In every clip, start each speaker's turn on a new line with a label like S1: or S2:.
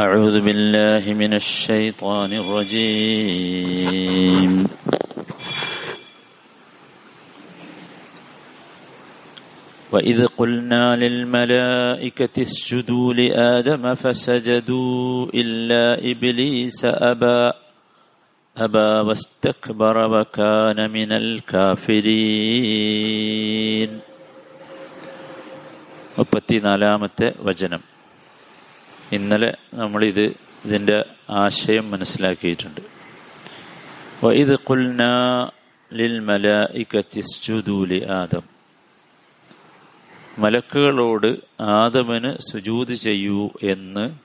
S1: أعوذ بالله من الشيطان الرجيم وإذ قلنا للملائكة اسجدوا لآدم فسجدوا إلا إبليس أبى أبى واستكبر وكان من الكافرين മുപ്പത്തിനാലാമത്തെ വചനം ഇന്നലെ നമ്മളിത് ഇതിന്റെ ആശയം മനസ്സിലാക്കിയിട്ടുണ്ട്. വൈദ് കുൽന ലിൽ ആദം. മലക്കുകളോട് ആദമന് സുജൂത് ചെയ്യൂ എന്ന്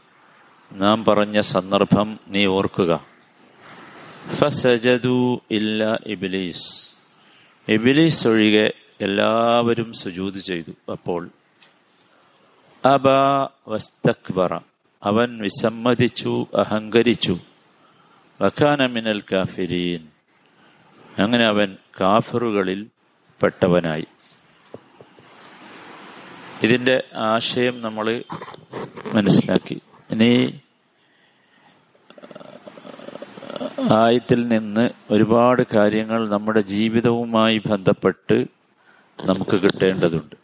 S1: നാം പറഞ്ഞ സന്ദർഭം നീ ഓർക്കുക. ഫസജദു ഇല്ല ഇബിലീസ്. ഇബിലീസ് ഒഴികെ എല്ലാവരും സുജൂത് ചെയ്തു അപ്പോൾ. അബ വസ്തക്ബറ. അവൻ വിസമ്മതിച്ചു അഹങ്കരിച്ചു. വഖാന മിനൽ കാഫിരീൻ. അങ്ങനെ അവൻ കാഫറുകളിൽ പെട്ടവനായി. ഇതിന്റെ ആശയം നമ്മൾ മനസ്സിലാക്കി. ഇനി ആയത്തിൽ നിന്ന് ഒരുപാട് കാര്യങ്ങൾ നമ്മുടെ ജീവിതവുമായി ബന്ധപ്പെട്ട് നമുക്ക് കിട്ടേണ്ടതുണ്ട്.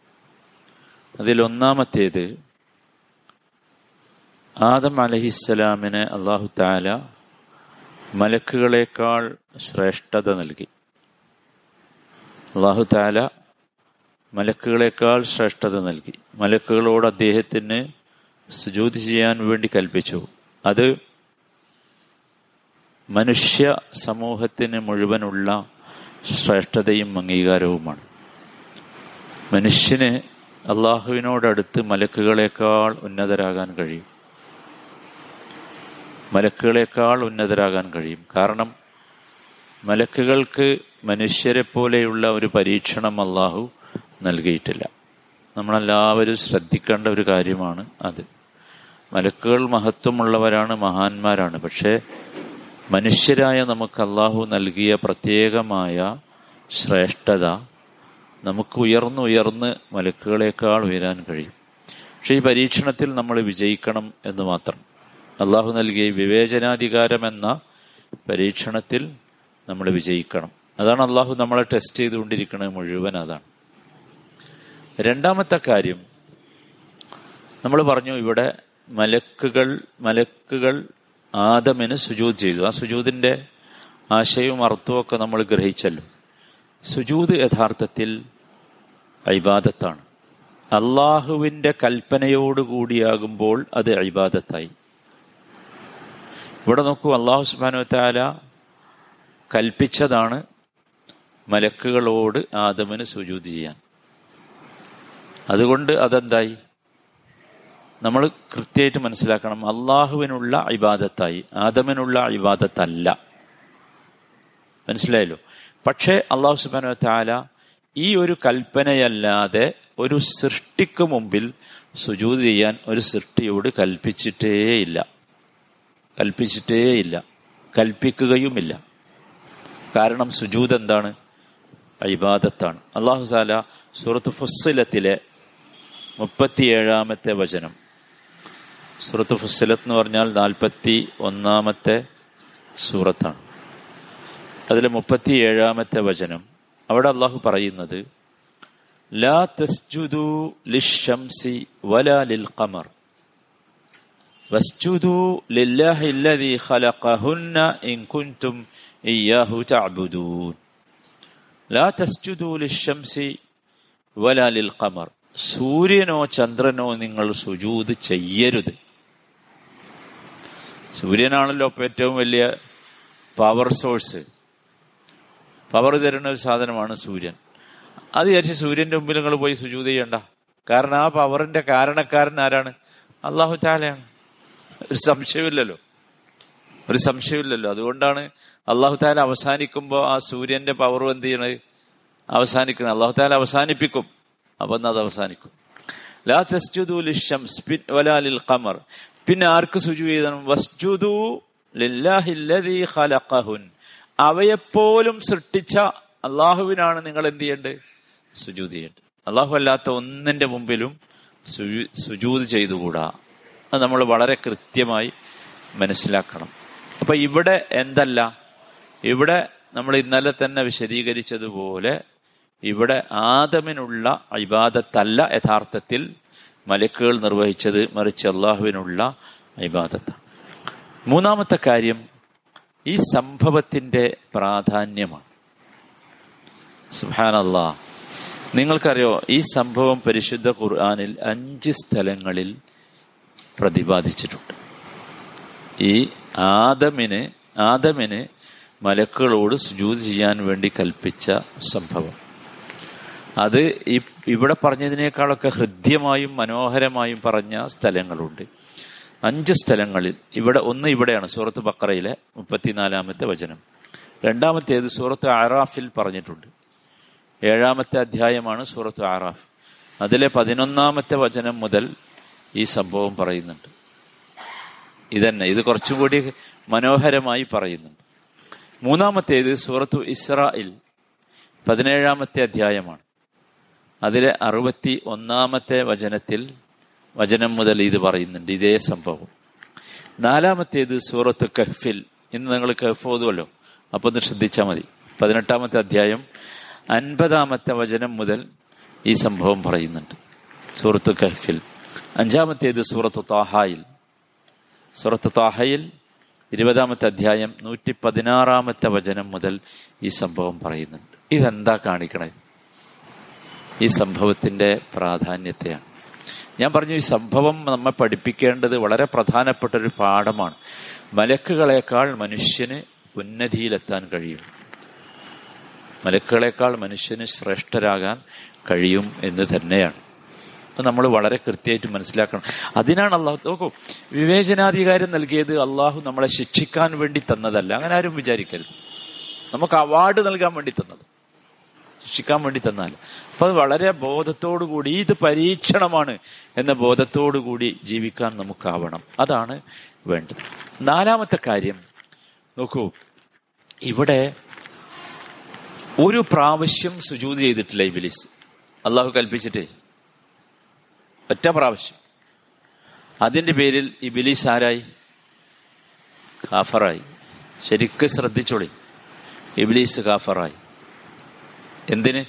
S1: അതിൽ അതിലൊന്നാമത്തേത് ആദം അലഹിസ്സലാമിന് അള്ളാഹു താല മലക്കുകളേക്കാൾ ശ്രേഷ്ഠത നൽകി. അള്ളാഹു താല മലക്കുകളേക്കാൾ ശ്രേഷ്ഠത നൽകി. മലക്കുകളോട് അദ്ദേഹത്തിന് സുജൂതി ചെയ്യാൻ വേണ്ടി കൽപ്പിച്ചു. അത് മനുഷ്യ സമൂഹത്തിന് മുഴുവനുള്ള ശ്രേഷ്ഠതയും അംഗീകാരവുമാണ്. മനുഷ്യന് അള്ളാഹുവിനോടടുത്ത് മലക്കുകളേക്കാൾ ഉന്നതരാകാൻ കഴിയും. മലക്കുകളെക്കാൾ ഉന്നതരാകാൻ കഴിയും. കാരണം മലക്കുകൾക്ക് മനുഷ്യരെ പോലെയുള്ള ഒരു പരീക്ഷണം അള്ളാഹു നൽകിയിട്ടില്ല. നമ്മളെല്ലാവരും ശ്രദ്ധിക്കേണ്ട ഒരു കാര്യമാണ് അത്. മലക്കുകൾ മഹത്വമുള്ളവരാണ് മഹാന്മാരാണ്. പക്ഷേ മനുഷ്യരായ നമുക്ക് അള്ളാഹു നൽകിയ പ്രത്യേകമായ ശ്രേഷ്ഠത നമുക്ക് ഉയർന്നുയർന്ന് മലക്കുകളേക്കാൾ ഉയരാൻ കഴിയും. പക്ഷേ ഈ പരീക്ഷണത്തിൽ നമ്മൾ വിജയിക്കണം എന്ന് മാത്രം. അള്ളാഹു നൽകിയ വിവേചനാധികാരം എന്ന പരീക്ഷണത്തിൽ നമ്മൾ വിജയിക്കണം. അതാണ് അള്ളാഹു നമ്മളെ ടെസ്റ്റ് ചെയ്തുകൊണ്ടിരിക്കുന്നത് മുഴുവൻ അതാണ്. രണ്ടാമത്തെ കാര്യം നമ്മൾ പറഞ്ഞു ഇവിടെ മലക്കുകൾ മലക്കുകൾ ആദമിന് സുജൂത് ചെയ്തു. ആ സുജൂതിന്റെ ആശയവും അർത്ഥവും ഒക്കെ നമ്മൾ ഗ്രഹിച്ചല്ലോ. സുജൂത് യഥാർത്ഥത്തിൽ ഐബാദത്താണ് അള്ളാഹുവിന്റെ കൽപ്പനയോടുകൂടിയാകുമ്പോൾ അത് ഐബാദത്തായി ഇവിടെ നോക്കൂ അള്ളാഹു സുബാനു താല കൽപ്പിച്ചതാണ് മലക്കുകളോട് ആദമന് സുജൂതി ചെയ്യാൻ. അതുകൊണ്ട് അതെന്തായി? നമ്മൾ കൃത്യമായിട്ട് മനസ്സിലാക്കണം അള്ളാഹുവിനുള്ള ഇബാദത്തായി ആദമിനുള്ള ഇബാദത്തല്ല. മനസ്സിലായല്ലോ? പക്ഷേ അള്ളാഹു സുബാനു താല ഈ ഒരു കൽപ്പനയല്ലാതെ ഒരു സൃഷ്ടിക്ക് മുമ്പിൽ സുജൂത് ചെയ്യാൻ ഒരു സൃഷ്ടിയോട് കൽപ്പിച്ചിട്ടേയില്ല. കൽപ്പിച്ചിട്ടേയില്ല. കൽപ്പിക്കുകയുമില്ല. കാരണം സുജൂത് എന്താണ്? ഇബാദത്താണ്. അള്ളാഹു സാല സൂറത്ത് ഫുസ്സിലത്തിലെ മുപ്പത്തിയേഴാമത്തെ വചനം. സൂറത്ത് ഫുസ്സിലത്ത് എന്ന് പറഞ്ഞാൽ നാൽപ്പത്തി ഒന്നാമത്തെ സൂറത്താണ്. അതിലെ മുപ്പത്തി ഏഴാമത്തെ വചനം. അവിടെ അള്ളാഹു പറയുന്നത് ലാ തസ്ജുദു ലിഷംസി വലാ ലിൽ ഖമർ. സൂര്യനോ ചന്ദ്രനോ നിങ്ങൾ സുജൂത് ചെയ്യരുത്. സൂര്യനാണല്ലോ ഇപ്പൊ ഏറ്റവും വലിയ പവർ സോഴ്സ് പവർ തരുന്ന ഒരു സാധനമാണ് സൂര്യൻ. അത് വിചാരിച്ച് സൂര്യന്റെ മുമ്പിൽ നിങ്ങൾ പോയി സുജൂത് ചെയ്യണ്ട. കാരണം ആ പവറിന്റെ കാരണക്കാരൻ ആരാണ്? അള്ളാഹു താലയാണ് ഒരു സംശയമില്ലല്ലോ. ഒരു സംശയമില്ലല്ലോ. അതുകൊണ്ടാണ് അള്ളാഹു താല അവസാനിക്കുമ്പോൾ ആ സൂര്യന്റെ പവർ എന്ത് ചെയ്യണത് അവസാനിക്കണം. അള്ളാഹു താല അവസാനിപ്പിക്കും. അപ്പൊ അത് അവസാനിക്കും. ലാ തസ്ജുദു ലിഷംസ് വലാ ലിൽ ഖമർ. പിന്നെ ആർക്ക് സുജു ചെയ്യണം വസ്ജുദു ലില്ലാഹില്ലദീ അവയെപ്പോലും സൃഷ്ടിച്ച അള്ളാഹുവിനാണ് നിങ്ങൾ എന്ത് ചെയ്യേണ്ടത്? സുജൂത് ചെയ്യേണ്ടത്. അള്ളാഹു അല്ലാത്ത ഒന്നിന്റെ മുമ്പിലും സുജൂത് ചെയ്തുകൂടാ. അത് നമ്മൾ വളരെ കൃത്യമായി മനസ്സിലാക്കണം. അപ്പൊ ഇവിടെ എന്തല്ല? ഇവിടെ നമ്മൾ ഇന്നലെ തന്നെ വിശദീകരിച്ചതുപോലെ ഇവിടെ ആദമിനുള്ള ഇബാദത്തല്ല യഥാർത്ഥത്തിൽ മലക്കുകൾ നിർവഹിച്ചത് മറിച്ച് അള്ളാഹുവിനുള്ള അഭിബാദത്താണ് മൂന്നാമത്തെ കാര്യം ഈ സംഭവത്തിന്റെ പ്രാധാന്യമാണ്. സുഹാനല്ലാ നിങ്ങൾക്കറിയോ ഈ സംഭവം പരിശുദ്ധ ഖുർആാനിൽ അഞ്ച് സ്ഥലങ്ങളിൽ പ്രതിപാദിച്ചിട്ടുണ്ട്. ഈ ആദമിനെ ആദമിനെ മലക്കുകളോട് സുജൂത് ചെയ്യാൻ വേണ്ടി കൽപ്പിച്ച സംഭവം. അത് ഈ ഇവിടെ പറഞ്ഞതിനേക്കാളൊക്കെ ഹൃദ്യമായും മനോഹരമായും പറഞ്ഞ സ്ഥലങ്ങളുണ്ട്. അഞ്ച് സ്ഥലങ്ങളിൽ ഇവിടെ ഒന്ന് ഇവിടെയാണ് സൂറത്ത് ബക്കറയിലെ മുപ്പത്തിനാലാമത്തെ വചനം. രണ്ടാമത്തേത് സൂറത്ത് ആറാഫിൽ പറഞ്ഞിട്ടുണ്ട്. ഏഴാമത്തെ അധ്യായമാണ് സൂറത്ത് ആറാഫ് അതിലെ പതിനൊന്നാമത്തെ വചനം മുതൽ ഈ സംഭവം പറയുന്നുണ്ട്. ഇതന്നെ ഇത് കുറച്ചും കൂടി മനോഹരമായി പറയുന്നുണ്ട്. മൂന്നാമത്തേത് സൂറത്തു ഇസ്രായിൽ പതിനേഴാമത്തെ അധ്യായമാണ്. അതിലെ അറുപത്തി ഒന്നാമത്തെ വചനത്തിൽ വചനം മുതൽ ഇത് പറയുന്നുണ്ട് ഇതേ സംഭവം. നാലാമത്തേത് സൂറത്ത് കഹ്ഫിൽ. ഇന്ന് നിങ്ങൾ കഹ്ഫ് ഓതുമല്ലോ അപ്പൊ ഒന്ന് ശ്രദ്ധിച്ചാൽ മതി. പതിനെട്ടാമത്തെ അധ്യായം അൻപതാമത്തെ വചനം മുതൽ ഈ സംഭവം പറയുന്നുണ്ട്. സൂറത്ത് കഹ്ഫിൽ. അഞ്ചാമത്തേത് സൂറത്ത് താഹായിൽ സൂറത്ത് താഹയിൽ ഇരുപതാമത്തെ അധ്യായം നൂറ്റി പതിനാറാമത്തെ വചനം മുതൽ ഈ സംഭവം പറയുന്നുണ്ട്. ഇതെന്താ കാണിക്കണേ? ഈ സംഭവത്തിന്റെ പ്രാധാന്യത്തെയാണ്. ഞാൻ പറഞ്ഞു ഈ സംഭവം നമ്മെ പഠിപ്പിക്കേണ്ടത് വളരെ പ്രധാനപ്പെട്ട ഒരു പാഠമാണ്. മലക്കുകളെക്കാൾ മനുഷ്യന് ഉന്നതിയിലെത്താൻ കഴിയും. മലക്കുകളെക്കാൾ മനുഷ്യന് ശ്രേഷ്ഠരാകാൻ കഴിയും എന്ന് തന്നെയാണ്. നമ്മൾ വളരെ കൃത്യമായിട്ട് മനസ്സിലാക്കണം. അതിനാണ് അള്ളാഹു നോക്കൂ വിവേചനാധികാരം നൽകിയത് അള്ളാഹു നമ്മളെ ശിക്ഷിക്കാൻ വേണ്ടി തന്നതല്ല. അങ്ങനെ ആരും വിചാരിക്കരുത്. നമുക്ക് അവാർഡ് നൽകാൻ വേണ്ടി തന്നത്. ശിക്ഷിക്കാൻ വേണ്ടി തന്നാൽ അപ്പൊ അത് വളരെ ബോധത്തോടു കൂടി ഇത് പരീക്ഷണമാണ് എന്ന ബോധത്തോടു കൂടി ജീവിക്കാൻ നമുക്കാവണം. അതാണ് വേണ്ടത്. നാലാമത്തെ കാര്യം നോക്കൂ ഇവിടെ ഒരു പ്രാവശ്യം സുജൂത് ചെയ്തിട്ടില്ല ഇബിലിസ്. അള്ളാഹു കൽപ്പിച്ചിട്ടേ. ഒറ്റ പ്രാവശ്യം. അതിന്റെ പേരിൽ ഈ ബിലീസ് ആരായി? കാഫറായി. ശരിക്ക് ശ്രദ്ധിച്ചോളി. ഇബിലീസ് കാഫറായി. എന്തിന്?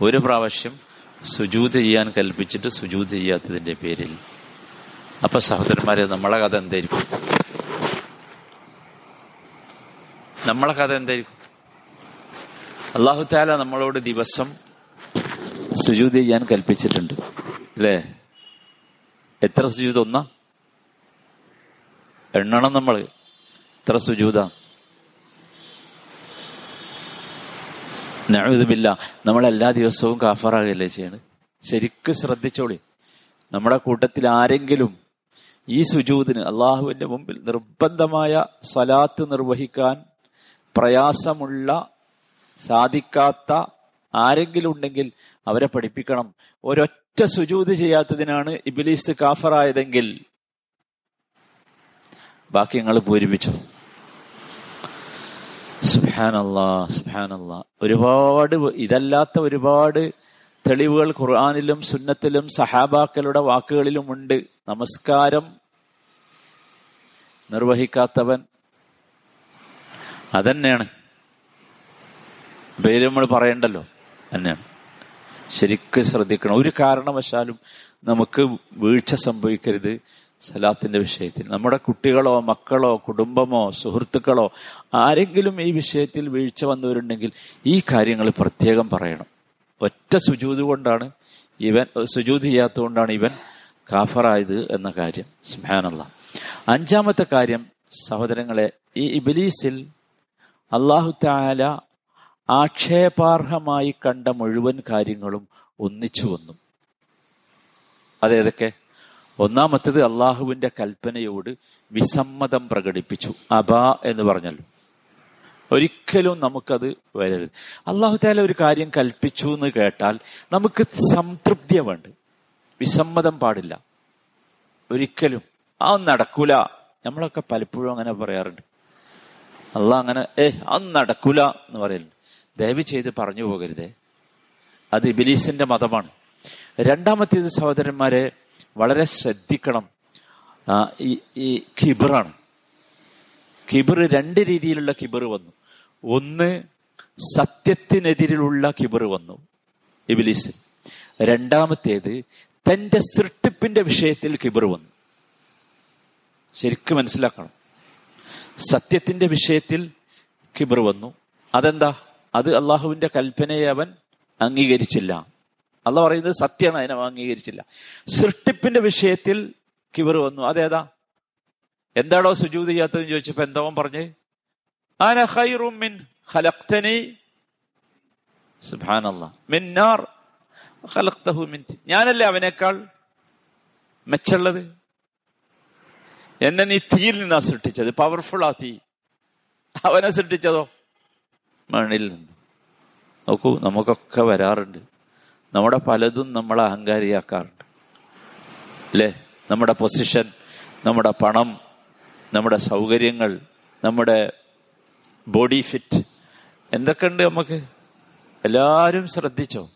S1: ഒരു പ്രാവശ്യം സുജൂത് ചെയ്യാൻ കൽപ്പിച്ചിട്ട് സുജൂത് ചെയ്യാത്തതിന്റെ പേരിൽ. അപ്പൊ സഹോദരന്മാരെ നമ്മളെ കഥ എന്തായിരിക്കും? നമ്മളെ കഥ എന്തായിരിക്കും? അള്ളാഹു താല നമ്മളോട് ദിവസം സുജൂത് ചെയ്യാൻ കൽപ്പിച്ചിട്ടുണ്ട്. അല്ലേ? എത്ര സുജൂത ഒന്നാ? എണ്ണണം നമ്മൾ എത്ര സുജൂത? നഴുതുമില്ല നമ്മൾ എല്ലാ ദിവസവും കാഫറാകല്ലേ ചെയ്യണ്? ശരിക്കും ശ്രദ്ധിച്ചോളി. നമ്മുടെ കൂട്ടത്തിൽ ആരെങ്കിലും ഈ സുജൂതിന് അള്ളാഹുവിന്റെ മുമ്പിൽ നിർബന്ധമായ സ്വലാത്ത് നിർവഹിക്കാൻ പ്രയാസമുള്ള സാധിക്കാത്ത ആരെങ്കിലും ഉണ്ടെങ്കിൽ അവരെ പഠിപ്പിക്കണം. ഒരൊറ്റ സുജൂത് ചെയ്യാത്തതിനാണ് ഇബിലീസ് കാഫറായതെങ്കിൽ ബാക്കി ഞങ്ങൾ പൂരിപ്പിച്ചു. സുഹാനല്ലാ സുഹാനല്ലാ ഒരുപാട് ഇതല്ലാത്ത ഒരുപാട് തെളിവുകൾ ഖുർആാനിലും സുന്നത്തിലും സഹാബാക്കളുടെ വാക്കുകളിലും ഉണ്ട് നമസ്കാരം നിർവഹിക്കാത്തവൻ അതന്നെയാണ്. പേര് നമ്മൾ പറയണ്ടല്ലോ തന്നെയാണ്. ശരിക്കും ശ്രദ്ധിക്കണം. ഒരു കാരണവശാലും നമുക്ക് വീഴ്ച സംഭവിക്കരുത് സലാത്തിന്റെ വിഷയത്തിൽ. നമ്മുടെ കുട്ടികളോ മക്കളോ കുടുംബമോ സുഹൃത്തുക്കളോ ആരെങ്കിലും ഈ വിഷയത്തിൽ വീഴ്ച വന്നവരുണ്ടെങ്കിൽ ഈ കാര്യങ്ങൾ പ്രത്യേകം പറയണം. ഒറ്റ സുജൂത് കൊണ്ടാണ് ഇവൻ സുജൂത് ചെയ്യാത്തതുകൊണ്ടാണ് ഇവൻ കാഫറായത് എന്ന കാര്യം. സുഹാനല്ല അഞ്ചാമത്തെ കാര്യം സഹോദരങ്ങളെ ഈ ഇബിലീസിൽ അള്ളാഹു താല ആക്ഷേപാർഹമായി കണ്ട മുഴുവൻ കാര്യങ്ങളും ഒന്നിച്ചു വന്നു. അതേതൊക്കെ ഒന്നാമത്തത് അള്ളാഹുവിന്റെ കൽപ്പനയോട് വിസമ്മതം പ്രകടിപ്പിച്ചു. അബ എന്ന് പറഞ്ഞല്ലോ ഒരിക്കലും നമുക്കത് വരരുത്. അള്ളാഹു താല ഒരു കാര്യം കൽപ്പിച്ചു എന്ന് കേട്ടാൽ നമുക്ക് സംതൃപ്തിയ വേണ്ട വിസമ്മതം പാടില്ല. ഒരിക്കലും. ആ നടക്കൂല. നമ്മളൊക്കെ പലപ്പോഴും അങ്ങനെ പറയാറുണ്ട്. അള്ളാഹ് അങ്ങനെ ഏഹ് അത് നടക്കൂല എന്ന് പറയലുണ്ട്. ദയവ് ചെയ്ത് പറഞ്ഞു പോകരുതേ. അത് ഇബിലീസിന്റെ മതമാണ്. രണ്ടാമത്തേത് സഹോദരന്മാരെ വളരെ ശ്രദ്ധിക്കണം. ഈ ഖിബറാണ് കിബിർ രണ്ട് രീതിയിലുള്ള കിബിർ വന്നു. ഒന്ന് സത്യത്തിനെതിരിലുള്ള കിബിർ വന്നു ഇബിലീസ്. രണ്ടാമത്തേത് തന്റെ സൃഷ്ടിപ്പിന്റെ വിഷയത്തിൽ കിബിർ വന്നു. ശരിക്കും മനസ്സിലാക്കണം. സത്യത്തിന്റെ വിഷയത്തിൽ കിബിർ വന്നു. അതെന്താ? അത് അള്ളാഹുവിന്റെ കൽപ്പനയെ അവൻ അംഗീകരിച്ചില്ല. അല്ല പറയുന്നത് സത്യമാണ് അതിനെ അംഗീകരിച്ചില്ല. സൃഷ്ടിപ്പിന്റെ വിഷയത്തിൽ കിവർ വന്നു. അതേതാ? എന്താണോ സുജൂത് ചെയ്യാത്തതെന്ന് ചോദിച്ചപ്പോ എന്തവൻ പറഞ്ഞ്? ഖലഖ്തനി. സുബ്ഹാനല്ലാഹ് ഖലഖ്തഹു മിൻ. ഞാനല്ലേ അവനേക്കാൾ മെച്ചുള്ളത്? എന്നെ നീ തീയിൽ നിന്നാ സൃഷ്ടിച്ചത്. പവർഫുൾ ആ തീ. അവനെ സൃഷ്ടിച്ചതോ? മണ്ണിൽ നിന്ന്. നോക്കൂ നമുക്കൊക്കെ വരാറുണ്ട്. നമ്മുടെ പലതും നമ്മൾ അഹങ്കാരിയാക്കാറുണ്ട്. അല്ലേ? നമ്മുടെ പൊസിഷൻ നമ്മുടെ പണം നമ്മുടെ സൗകര്യങ്ങൾ നമ്മുടെ ബോഡി ഫിറ്റ് എന്തൊക്കെയുണ്ട് നമുക്ക്? എല്ലാവരും ശ്രദ്ധിച്ചോ?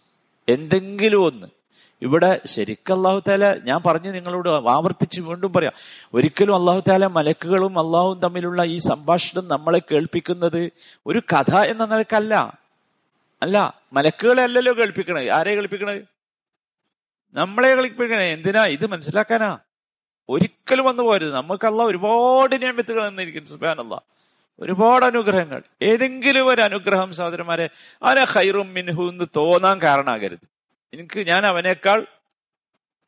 S1: എന്തെങ്കിലും ഒന്ന് ഇവിടെ ശരിക്കും അള്ളാഹു താല ഞാൻ പറഞ്ഞു നിങ്ങളോട് ആവർത്തിച്ച് വീണ്ടും പറയാം. ഒരിക്കലും അള്ളാഹു താല മലക്കുകളും അള്ളാഹും തമ്മിലുള്ള ഈ സംഭാഷണം നമ്മളെ കേൾപ്പിക്കുന്നത് ഒരു കഥ എന്ന നിലക്കല്ല. അല്ല മലക്കുകളെ അല്ലല്ലോ കേൾപ്പിക്കണേ ആരെ കേൾപ്പിക്കണത്? നമ്മളെ കളിപ്പിക്കണേ എന്തിനാ? ഇത് മനസ്സിലാക്കാനാ? ഒരിക്കലും വന്നു പോരുത്. നമുക്കല്ല ഒരുപാട് നിയമത്തുകൾ എന്നിരിക്കും സുബാനല്ല ഒരുപാട് അനുഗ്രഹങ്ങൾ. ഏതെങ്കിലും ഒരു അനുഗ്രഹം സഹോദരന്മാരെ അന ഹൈറും മിൻഹു എന്ന് തോന്നാൻ കാരണമാകരുത് എനിക്ക് ഞാൻ അവനേക്കാൾ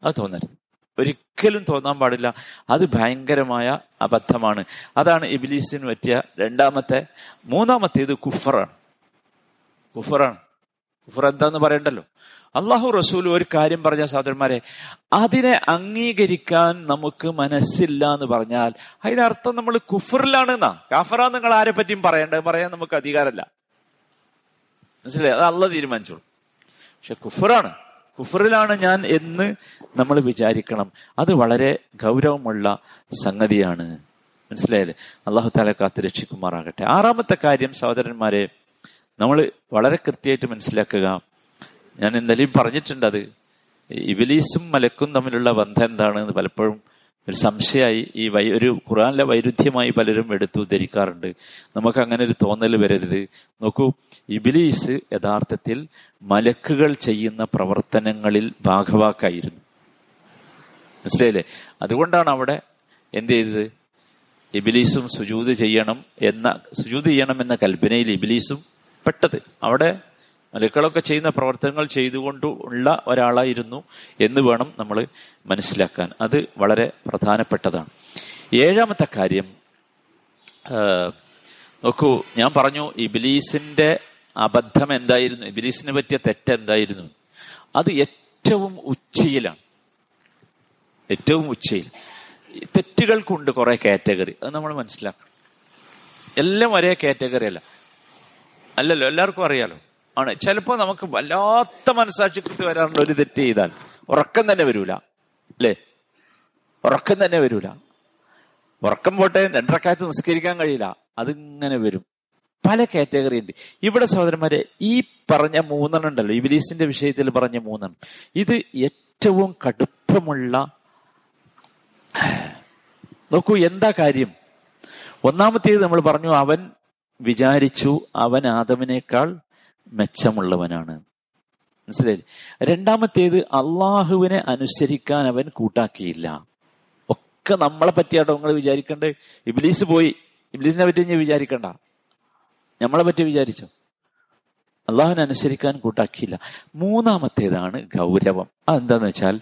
S1: അത് തോന്നരുത് ഒരിക്കലും തോന്നാൻ പാടില്ല. അത് ഭയങ്കരമായ അബദ്ധമാണ്. അതാണ് ഇബിലീസിന് പറ്റിയ രണ്ടാമത്തെ മൂന്നാമത്തേത് കുഫറാണ്. കുഫറാണ്. കുഫർ എന്താന്ന് പറയണ്ടല്ലോ? അള്ളാഹു റസൂൽ ഒരു കാര്യം പറഞ്ഞ സഹോദരന്മാരെ അതിനെ അംഗീകരിക്കാൻ നമുക്ക് മനസ്സില്ല എന്ന് പറഞ്ഞാൽ അതിനർത്ഥം നമ്മൾ കുഫറിലാണെന്നാ. കാഫറ നിങ്ങൾ ആരെ പറ്റിയും പറയേണ്ടത് പറയാൻ നമുക്ക് അധികാരമല്ല. മനസ്സിലായി? അത് അള്ള തീരുമാനിച്ചോളൂ. പക്ഷെ കുഫറാണ്. കുഫറിലാണ് ഞാൻ എന്ന് നമ്മൾ വിചാരിക്കണം. അത് വളരെ ഗൗരവമുള്ള സംഗതിയാണ്. മനസ്സിലായല്ലേ? അള്ളാഹു താല കാത്ത് രക്ഷിക്കുമാറാകട്ടെ. ആറാമത്തെ കാര്യം സഹോദരന്മാരെ നമ്മൾ വളരെ കൃത്യമായിട്ട് മനസ്സിലാക്കുക. ഞാൻ എന്തായാലും പറഞ്ഞിട്ടുണ്ട് അത്. ഇബിലീസും മലക്കും തമ്മിലുള്ള ബന്ധം എന്താണെന്ന് പലപ്പോഴും ഒരു സംശയമായി ഈ വൈ ഒരു ഖുറാനിലെ വൈരുദ്ധ്യമായി പലരും എടുത്തു ധരിക്കാറുണ്ട് നമുക്ക് അങ്ങനെ ഒരു തോന്നൽ വരരുത്. നോക്കൂ ഇബിലീസ് യഥാർത്ഥത്തിൽ മലക്കുകൾ ചെയ്യുന്ന പ്രവർത്തനങ്ങളിൽ ഭാഗവാക്കായിരുന്നു. മനസ്സിലായില്ലേ? അതുകൊണ്ടാണ് അവിടെ എന്ത് ചെയ്തത്? ഇബിലീസും സുജൂത് ചെയ്യണം എന്ന സുജൂത് ചെയ്യണം എന്ന കൽപ്പനയിൽ ഇബിലീസും പെട്ടത്. അവിടെ മലക്കളൊക്കെ ചെയ്യുന്ന പ്രവർത്തനങ്ങൾ ചെയ്തുകൊണ്ട് ഉള്ള ഒരാളായിരുന്നു എന്ന് വേണം നമ്മൾ മനസ്സിലാക്കാൻ. അത് വളരെ പ്രധാനപ്പെട്ടതാണ്. ഏഴാമത്തെ കാര്യം നോക്കൂ ഞാൻ പറഞ്ഞു ഇബിലീസിന്റെ അബദ്ധം എന്തായിരുന്നു? ഇബിലീസിനെ പറ്റിയ തെറ്റ് എന്തായിരുന്നു? അത് ഏറ്റവും ഉച്ചയിലാണ്. ഏറ്റവും ഉച്ചയിൽ. തെറ്റുകൾക്കുണ്ട് കുറെ കാറ്റഗറി. അത് നമ്മൾ മനസ്സിലാക്കണം. എല്ലാം ഒരേ കാറ്റഗറി അല്ല. അല്ലല്ലോ എല്ലാവർക്കും അറിയാലോ. ആണ്. ചിലപ്പോൾ നമുക്ക് വല്ലാത്ത മനസാക്ഷിക്കൃത്ത് വരാറുണ്ട് ഒരു തെറ്റ് ചെയ്താൽ ഉറക്കം തന്നെ വരൂല. അല്ലേ? ഉറക്കം തന്നെ വരൂല. ഉറക്കം പോട്ടെ രണ്ടരക്കാലത്ത് നിസ്കരിക്കാൻ കഴിയില്ല. അതിങ്ങനെ വരും. പല കാറ്റഗറി ഉണ്ട്. ഇവിടെ സഹോദരന്മാരെ ഈ പറഞ്ഞ മൂന്നെണ്ണം ഉണ്ടല്ലോ. ഇബിലീസിന്റെ വിഷയത്തിൽ പറഞ്ഞ മൂന്നെണ്ണം. ഇത് ഏറ്റവും കടുപ്പമുള്ള നോക്കൂ എന്താ കാര്യം? ഒന്നാമത്തേത് നമ്മൾ പറഞ്ഞു അവൻ വിചാരിച്ചു അവൻ ആദമിനേക്കാൾ മെച്ചമുള്ളവനാണ്. മനസ്സിലായി? രണ്ടാമത്തേത് അള്ളാഹുവിനെ അനുസരിക്കാൻ അവൻ കൂട്ടാക്കിയില്ല. ഒക്കെ നമ്മളെ പറ്റിയാട്ടോ നിങ്ങൾ വിചാരിക്കണ്ടേ? ഇബ്ലീസ് പോയി. ഇബ്ലീസിനെ പറ്റി ഞാൻ വിചാരിക്കണ്ട. നമ്മളെ പറ്റി വിചാരിച്ചോ? അള്ളാഹുവിനെ അനുസരിക്കാൻ കൂട്ടാക്കിയില്ല. മൂന്നാമത്തേതാണ് ഗൗരവം. അതെന്താന്ന് വെച്ചാൽ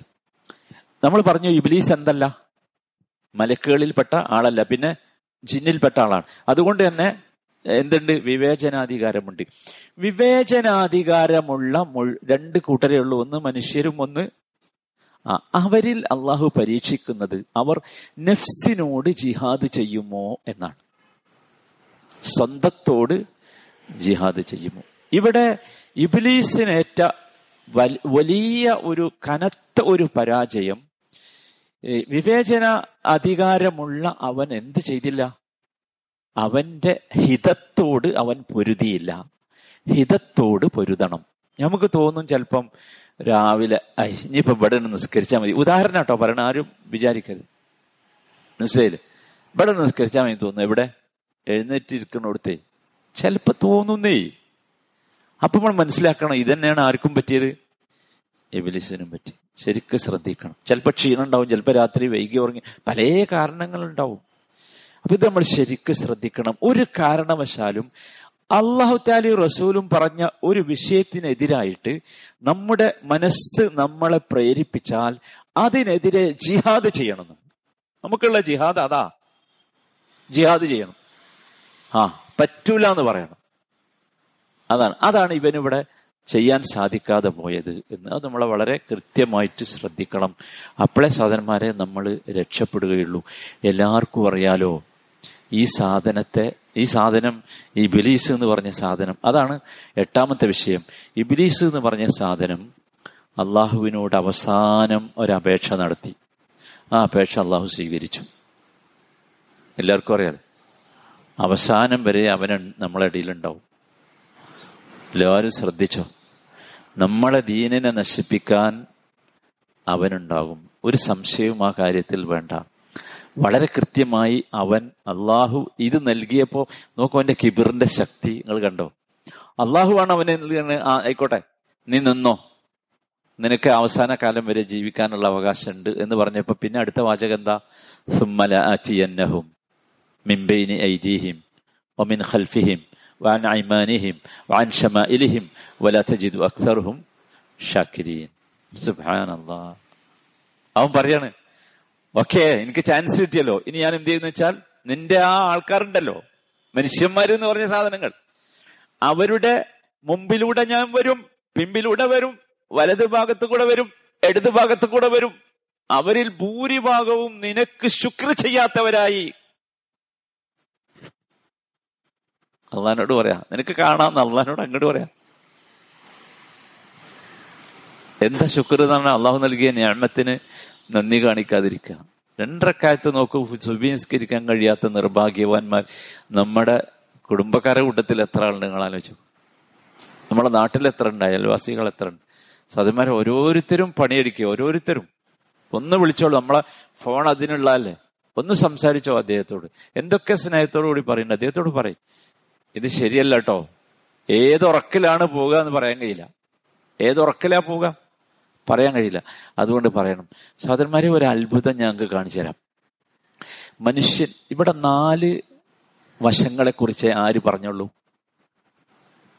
S1: നമ്മൾ പറഞ്ഞു ഇബ്ലീസ് എന്തല്ല? മലക്കുകളിൽപ്പെട്ട ആളല്ല പിന്നെ ജിന്നിൽപ്പെട്ട ആളാണ്. അതുകൊണ്ട് തന്നെ എന്തുണ്ട്? വിവേചനാധികാരമുണ്ട്. വിവേചനാധികാരമുള്ള രണ്ട് കൂട്ടരേ ഉള്ളൂ. ഒന്ന് മനുഷ്യരും ഒന്ന് അവരിൽ അള്ളാഹു പരീക്ഷിക്കുന്നത് അവർ നഫ്സിനോട് ജിഹാദ് ചെയ്യുമോ എന്നാണ്. സ്വന്തത്തോട് ജിഹാദ് ചെയ്യുമോ. ഇവിടെ ഇബിലീസിനേറ്റ വലിയ ഒരു കനത്ത ഒരു പരാജയം വിവേചന അധികാരമുള്ള അവൻ എന്ത് ചെയ്തില്ല? അവന്റെ ഹിതത്തോട് അവൻ പൊരുതിയില്ല. ഹിതത്തോട് പൊരുതണം. നമുക്ക് തോന്നും ചിലപ്പം രാവിലെ ഐ ഇനിയിപ്പോ ഇവിടെ നിസ്കരിച്ചാൽ മതി. ഉദാഹരണം കേട്ടോ പറയണ. ആരും വിചാരിക്കരുത്. മനസ്സിലായില്ലേ? ഇവിടെ നിസ്കരിച്ചാൽ മതി തോന്നുന്നു. എവിടെ? എഴുന്നേറ്റിരിക്കണോടത്തെ. ചിലപ്പോ തോന്നുന്നേ. അപ്പൊ നമ്മൾ മനസ്സിലാക്കണം ഇതന്നെയാണ് ആർക്കും പറ്റിയത്? എബിലിസിനും പറ്റി. ശരിക്കും ശ്രദ്ധിക്കണം. ചിലപ്പോൾ ക്ഷീണം ഉണ്ടാവും ചിലപ്പോൾ രാത്രി വൈകി ഉറങ്ങി. പല കാരണങ്ങളുണ്ടാവും. അപ്പൊ ഇത് നമ്മൾ ശരിക്കും ശ്രദ്ധിക്കണം. ഒരു കാരണവശാലും അള്ളാഹു താലി റസൂലും പറഞ്ഞ ഒരു വിഷയത്തിനെതിരായിട്ട് നമ്മുടെ മനസ്സ് നമ്മളെ പ്രേരിപ്പിച്ചാൽ അതിനെതിരെ ജിഹാദ് ചെയ്യണം നമുക്കുള്ള ജിഹാദ് അതാ. ജിഹാദ് ചെയ്യണം. ആ പറ്റൂല എന്ന് പറയണം. അതാണ്. അതാണ് ഇവനിവിടെ ചെയ്യാൻ സാധിക്കാതെ പോയത് എന്ന് അത് നമ്മളെ വളരെ കൃത്യമായിട്ട് ശ്രദ്ധിക്കണം. അപ്പോഴേ സാധനന്മാരെ നമ്മൾ രക്ഷപ്പെടുകയുള്ളൂ. എല്ലാവർക്കും അറിയാലോ ഈ സാധനത്തെ ഈ സാധനം ഈ ബിലീസ് എന്ന് പറഞ്ഞ സാധനം. അതാണ് എട്ടാമത്തെ വിഷയം. ഈ ബിലീസ് എന്ന് പറഞ്ഞ സാധനം അള്ളാഹുവിനോട് അവസാനം ഒരപേക്ഷ നടത്തി. ആ അപേക്ഷ അള്ളാഹു സ്വീകരിച്ചു. എല്ലാവർക്കും അറിയാം അവസാനം വരെ അവൻ നമ്മളെ ഇടയിലുണ്ടാവും. എല്ലാവരും ശ്രദ്ധിച്ചോ? നമ്മളെ ദീനിനെ നശിപ്പിക്കാൻ അവനുണ്ടാകും. ഒരു സംശയവും ആ കാര്യത്തിൽ വേണ്ട. വളരെ കൃത്യമായി അവൻ അള്ളാഹു ഇത് നൽകിയപ്പോൾ നോക്കൂ അവന്റെ കിബിറിന്റെ ശക്തി. നിങ്ങൾ കണ്ടോ? അള്ളാഹുവാണ് അവനെ ആയിക്കോട്ടെ. നീ നിന്നോ? നിനക്ക് അവസാന കാലം വരെ ജീവിക്കാനുള്ള അവകാശമുണ്ട് എന്ന് പറഞ്ഞപ്പോ പിന്നെ അടുത്ത വാചകം എന്താ? സുമ്മല അറ്റിയന്നഹും മിംബൈനി ഐദീഹിം ഒമിൻ ഖൽഫിഹിം വാൻ ഐമാനിഹിം വാൻ ഷമാഇലിഹിം വലാ തജിദു അക്സറുഹും ഷാക്കിരീൻ. അവൻ പറയാണ് ഓക്കെ എനിക്ക് ചാൻസ് കിട്ടിയല്ലോ. ഇനി ഞാൻ എന്ത് ചെയ്യുന്ന വെച്ചാൽ നിന്റെ ആ ആൾക്കാരുണ്ടല്ലോ മനുഷ്യന്മാര് എന്ന് പറഞ്ഞ സാധനങ്ങൾ അവരുടെ മുമ്പിലൂടെ ഞാൻ വരും പിമ്പിലൂടെ വരും വലത് ഭാഗത്ത് കൂടെ വരും ഇടതു ഭാഗത്ത് കൂടെ വരും. അവരിൽ ഭൂരിഭാഗവും നിനക്ക് ശുക്ർ ചെയ്യാത്തവരായി. അള്ളഹാനോട് പറയാ നിനക്ക് കാണാന്ന് അള്ളഹാനോട് അങ്ങോട്ട് പറയാ. എന്താ ശുക്ർ എന്നാണ് അള്ളാഹു നൽകിയ ഞാമത്തിന് നന്ദി കാണിക്കാതിരിക്കുക. രണ്ടരക്കാലത്ത് നോക്കൂ സുബീൻസ്കരിക്കാൻ കഴിയാത്ത നിർഭാഗ്യവാന്മാർ നമ്മുടെ കുടുംബക്കാരുടെ കൂട്ടത്തിൽ എത്ര ആളുണ്ട് നിങ്ങൾ ആലോചിച്ചു. നമ്മുടെ നാട്ടിൽ എത്ര ഉണ്ട് അയൽവാസികൾ എത്ര ഉണ്ട്? സതിമാർ ഓരോരുത്തരും പണിയെടുക്കുക ഓരോരുത്തരും. ഒന്ന് വിളിച്ചോളൂ നമ്മളെ ഫോൺ അതിനുള്ള അല്ലേ? ഒന്ന് സംസാരിച്ചോ അദ്ദേഹത്തോട്. എന്തൊക്കെ സ്നേഹത്തോടു കൂടി പറയുന്നുണ്ട്? അദ്ദേഹത്തോട് പറയും. ഇത് ശരിയല്ല കേട്ടോ. ഏതുറക്കിലാണ് പോവുക എന്ന് പറയാൻ കഴിയില്ല. ഏതുറക്കിലാ പോവുക പറയാൻ കഴിയില്ല. അതുകൊണ്ട് പറയണം. സഹോദരന്മാരെ ഒരു അത്ഭുതം ഞങ്ങൾക്ക് കാണിച്ചു തരാം. മനുഷ്യൻ ഇവിടെ നാല് വശങ്ങളെ കുറിച്ച് ആര് പറഞ്ഞോളൂ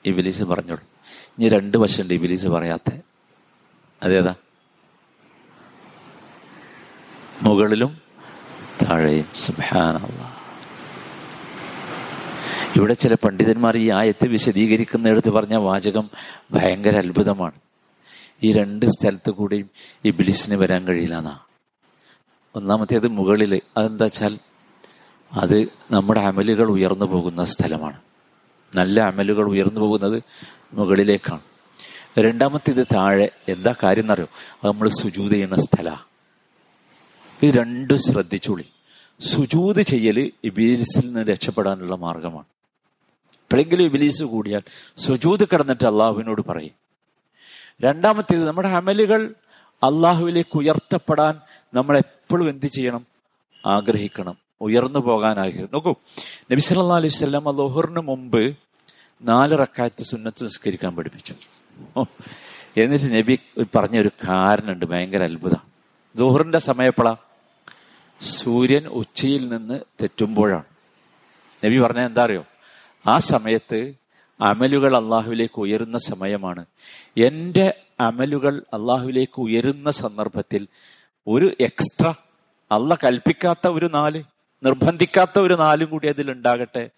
S1: ഇബിലീസ് പറഞ്ഞോളൂ ഇനി രണ്ട് വശമുണ്ട് ഇബിലീസ് പറയാത്ത. അതേതാ? മുകളിലും താഴെയും. സുഹാന ഇവിടെ ചില പണ്ഡിതന്മാർ ഈ ആയത്ത് വിശദീകരിക്കുന്നിടത്ത് പറഞ്ഞ വാചകം ഭയങ്കര അത്ഭുതമാണ്. ഈ രണ്ട് സ്ഥലത്ത് കൂടിയും ഈ ബിലിസിന് വരാൻ കഴിയില്ല എന്നാ. ഒന്നാമത്തേത് മുകളിൽ അതെന്താ വെച്ചാൽ അത് നമ്മുടെ അമലുകൾ ഉയർന്നു പോകുന്ന സ്ഥലമാണ്. നല്ല അമലുകൾ ഉയർന്നു പോകുന്നത് മുകളിലേക്കാണ്. രണ്ടാമത്തേത് താഴെ. എന്താ കാര്യം എന്നറിയോ? അത് നമ്മൾ സുജൂത് ചെയ്യുന്ന സ്ഥല. ഇത് രണ്ടും ശ്രദ്ധിച്ചോളി. സുജൂത് ചെയ്യൽ ഇബിലിസിൽ നിന്ന് രക്ഷപ്പെടാനുള്ള മാർഗമാണ്. എപ്പോഴെങ്കിലും ഇബിലീസ് കൂടിയാൽ സുജൂത് കിടന്നിട്ട് അള്ളാഹുവിനോട് പറയും. രണ്ടാമത്തേത് നമ്മുടെ അമലുകൾ അള്ളാഹുവിലേക്ക് ഉയർത്തപ്പെടാൻ നമ്മൾ എപ്പോഴും എന്ത് ചെയ്യണം? ആഗ്രഹിക്കണം. ഉയർന്നു പോകാൻ ആഗ്രഹിക്കണം. നോക്കൂ നബി അലൈഹി സ്വല്ലാം ലോഹറിന് മുമ്പ് നാല് റക്കായത്ത് സുന്നത്ത് നിസ്കരിക്കാൻ പഠിപ്പിച്ചു. എന്നിട്ട് നബി പറഞ്ഞ ഒരു കാരനുണ്ട് ഭയങ്കര അത്ഭുതം. ദോഹറിന്റെ സമയപ്പളാ സൂര്യൻ ഉച്ചയിൽ നിന്ന് തെറ്റുമ്പോഴാണ്. നബി പറഞ്ഞ എന്താ അറിയോ? ആ സമയത്ത് അമലുകൾ അള്ളാഹുവിലേക്ക് ഉയരുന്ന സമയമാണ്. എന്റെ അമലുകൾ അള്ളാഹുവിലേക്ക് ഉയരുന്ന സന്ദർഭത്തിൽ ഒരു എക്സ്ട്രാ അല്ല കൽപ്പിക്കാത്ത ഒരു നാല് നിർബന്ധിക്കാത്ത ഒരു നാലും കൂടി അതിൽ ഉണ്ടാകട്ടെ?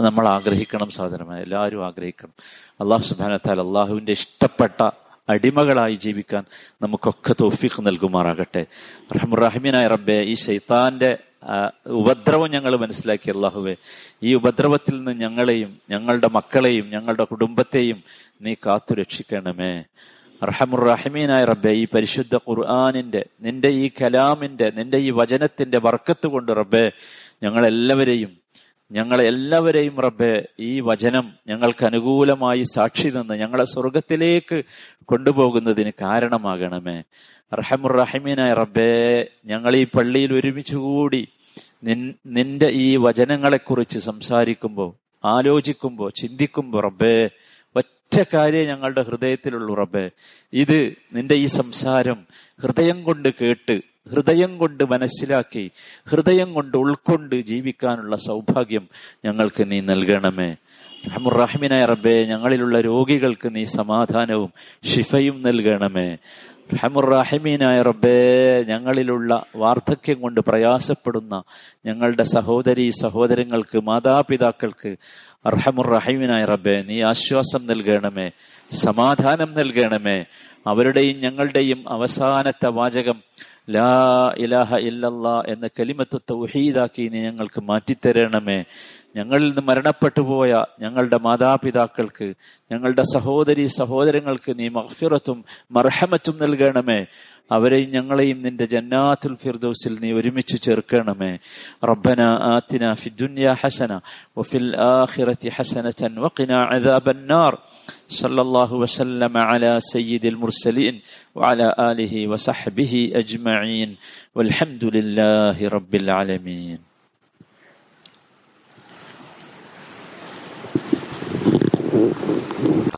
S1: നമ്മൾ ആഗ്രഹിക്കണം സാധനമായി. എല്ലാവരും ആഗ്രഹിക്കണം. അള്ളാഹു സുബാനത്താൽ അള്ളാഹുവിന്റെ ഇഷ്ടപ്പെട്ട അടിമകളായി ജീവിക്കാൻ നമുക്കൊക്കെ തോഫിക്ക് നൽകുമാറാകട്ടെ. റഹമുറഹിമിനായ റബ്ബെ ഈ ശൈത്താന്റെ ഉപദ്രവം ഞങ്ങൾ മനസ്സിലാക്കി അള്ളാഹുവെ ഈ ഉപദ്രവത്തിൽ നിന്ന് ഞങ്ങളെയും ഞങ്ങളുടെ മക്കളെയും ഞങ്ങളുടെ കുടുംബത്തെയും നീ കാത്തു രക്ഷിക്കണമേ. റഹമുറഹിമീനായ റബ്ബെ ഈ പരിശുദ്ധ ഖുർആാനിന്റെ നിന്റെ ഈ കലാമിന്റെ നിന്റെ ഈ വചനത്തിന്റെ വർക്കത്ത് കൊണ്ട് റബ്ബെ ഞങ്ങളെല്ലാവരെയും ഞങ്ങളെ എല്ലാവരെയും റബ്ബെ ഈ വചനം ഞങ്ങൾക്ക് അനുകൂലമായി സാക്ഷി നിന്ന് ഞങ്ങളെ സ്വർഗത്തിലേക്ക് കൊണ്ടുപോകുന്നതിന് കാരണമാകണമേ. റഹമുറഹിമീനായ റബ്ബേ ഞങ്ങൾ ഈ പള്ളിയിൽ ഒരുമിച്ച് കൂടി നിൻ നിന്റെ ഈ വചനങ്ങളെക്കുറിച്ച് സംസാരിക്കുമ്പോൾ ആലോചിക്കുമ്പോൾ ചിന്തിക്കുമ്പോൾ റബ്ബേ ഒറ്റ കാര്യം ഞങ്ങളുടെ ഹൃദയത്തിലുള്ളൂ റബ്ബേ. ഇത് നിന്റെ ഈ സംസാരം ഹൃദയം കൊണ്ട് കേട്ട് ഹൃദയം കൊണ്ട് മനസ്സിലാക്കി ഹൃദയം കൊണ്ട് ഉൾക്കൊണ്ട് ജീവിക്കാനുള്ള സൗഭാഗ്യം ഞങ്ങൾക്ക് നീ നൽകണമേ. റഹമുറഹിമിനായ റബ്ബേ ഞങ്ങളിലുള്ള രോഗികൾക്ക് നീ സമാധാനവും ഷിഫയും നൽകണമേ. റഹമുറഹിമീനായ റബ്ബേ ഞങ്ങളിലുള്ള വാർദ്ധക്യം കൊണ്ട് പ്രയാസപ്പെടുന്ന ഞങ്ങളുടെ സഹോദരി സഹോദരങ്ങൾക്ക് മാതാപിതാക്കൾക്ക് അർഹമുറഹിമിനായ റബ്ബേ നീ ആശ്വാസം നൽകണമേ സമാധാനം നൽകണമേ. അവരുടെയും ഞങ്ങളുടെയും അവസാനത്തെ വാചകം ലാ ഇലാഹ ഇല്ലല്ലാ എന്ന കലിമത്ത് തൗഹീദാക്കി നീ ഞങ്ങൾക്ക് മാറ്റിത്തരണമേ. ഞങ്ങളിൽ നിന്ന് മരണപ്പെട്ടു പോയ ഞങ്ങളുടെ മാതാപിതാക്കൾക്ക് ഞങ്ങളുടെ സഹോദരി സഹോദരങ്ങൾക്ക് നീ മഹ്ഫിറത്തും മർഹമത്തും നൽകണമേ. അവരെയും ഞങ്ങളെയും നിന്റെ ജന്നാത്തുൽ ഫിർദൗസിൽ നീ ഒരുമിച്ച് ചേർക്കണമേ. റബ്ബന ഫി ഫിദ്ദുനിയ ഹസന വഫിൽ ആഖിറതി ഹസനതൻ വഖിന അദാബൻ നാർ صلى الله وسلم على سيد المرسلين وعلى آله وصحبه أجمعين والحمد لله رب العالمين.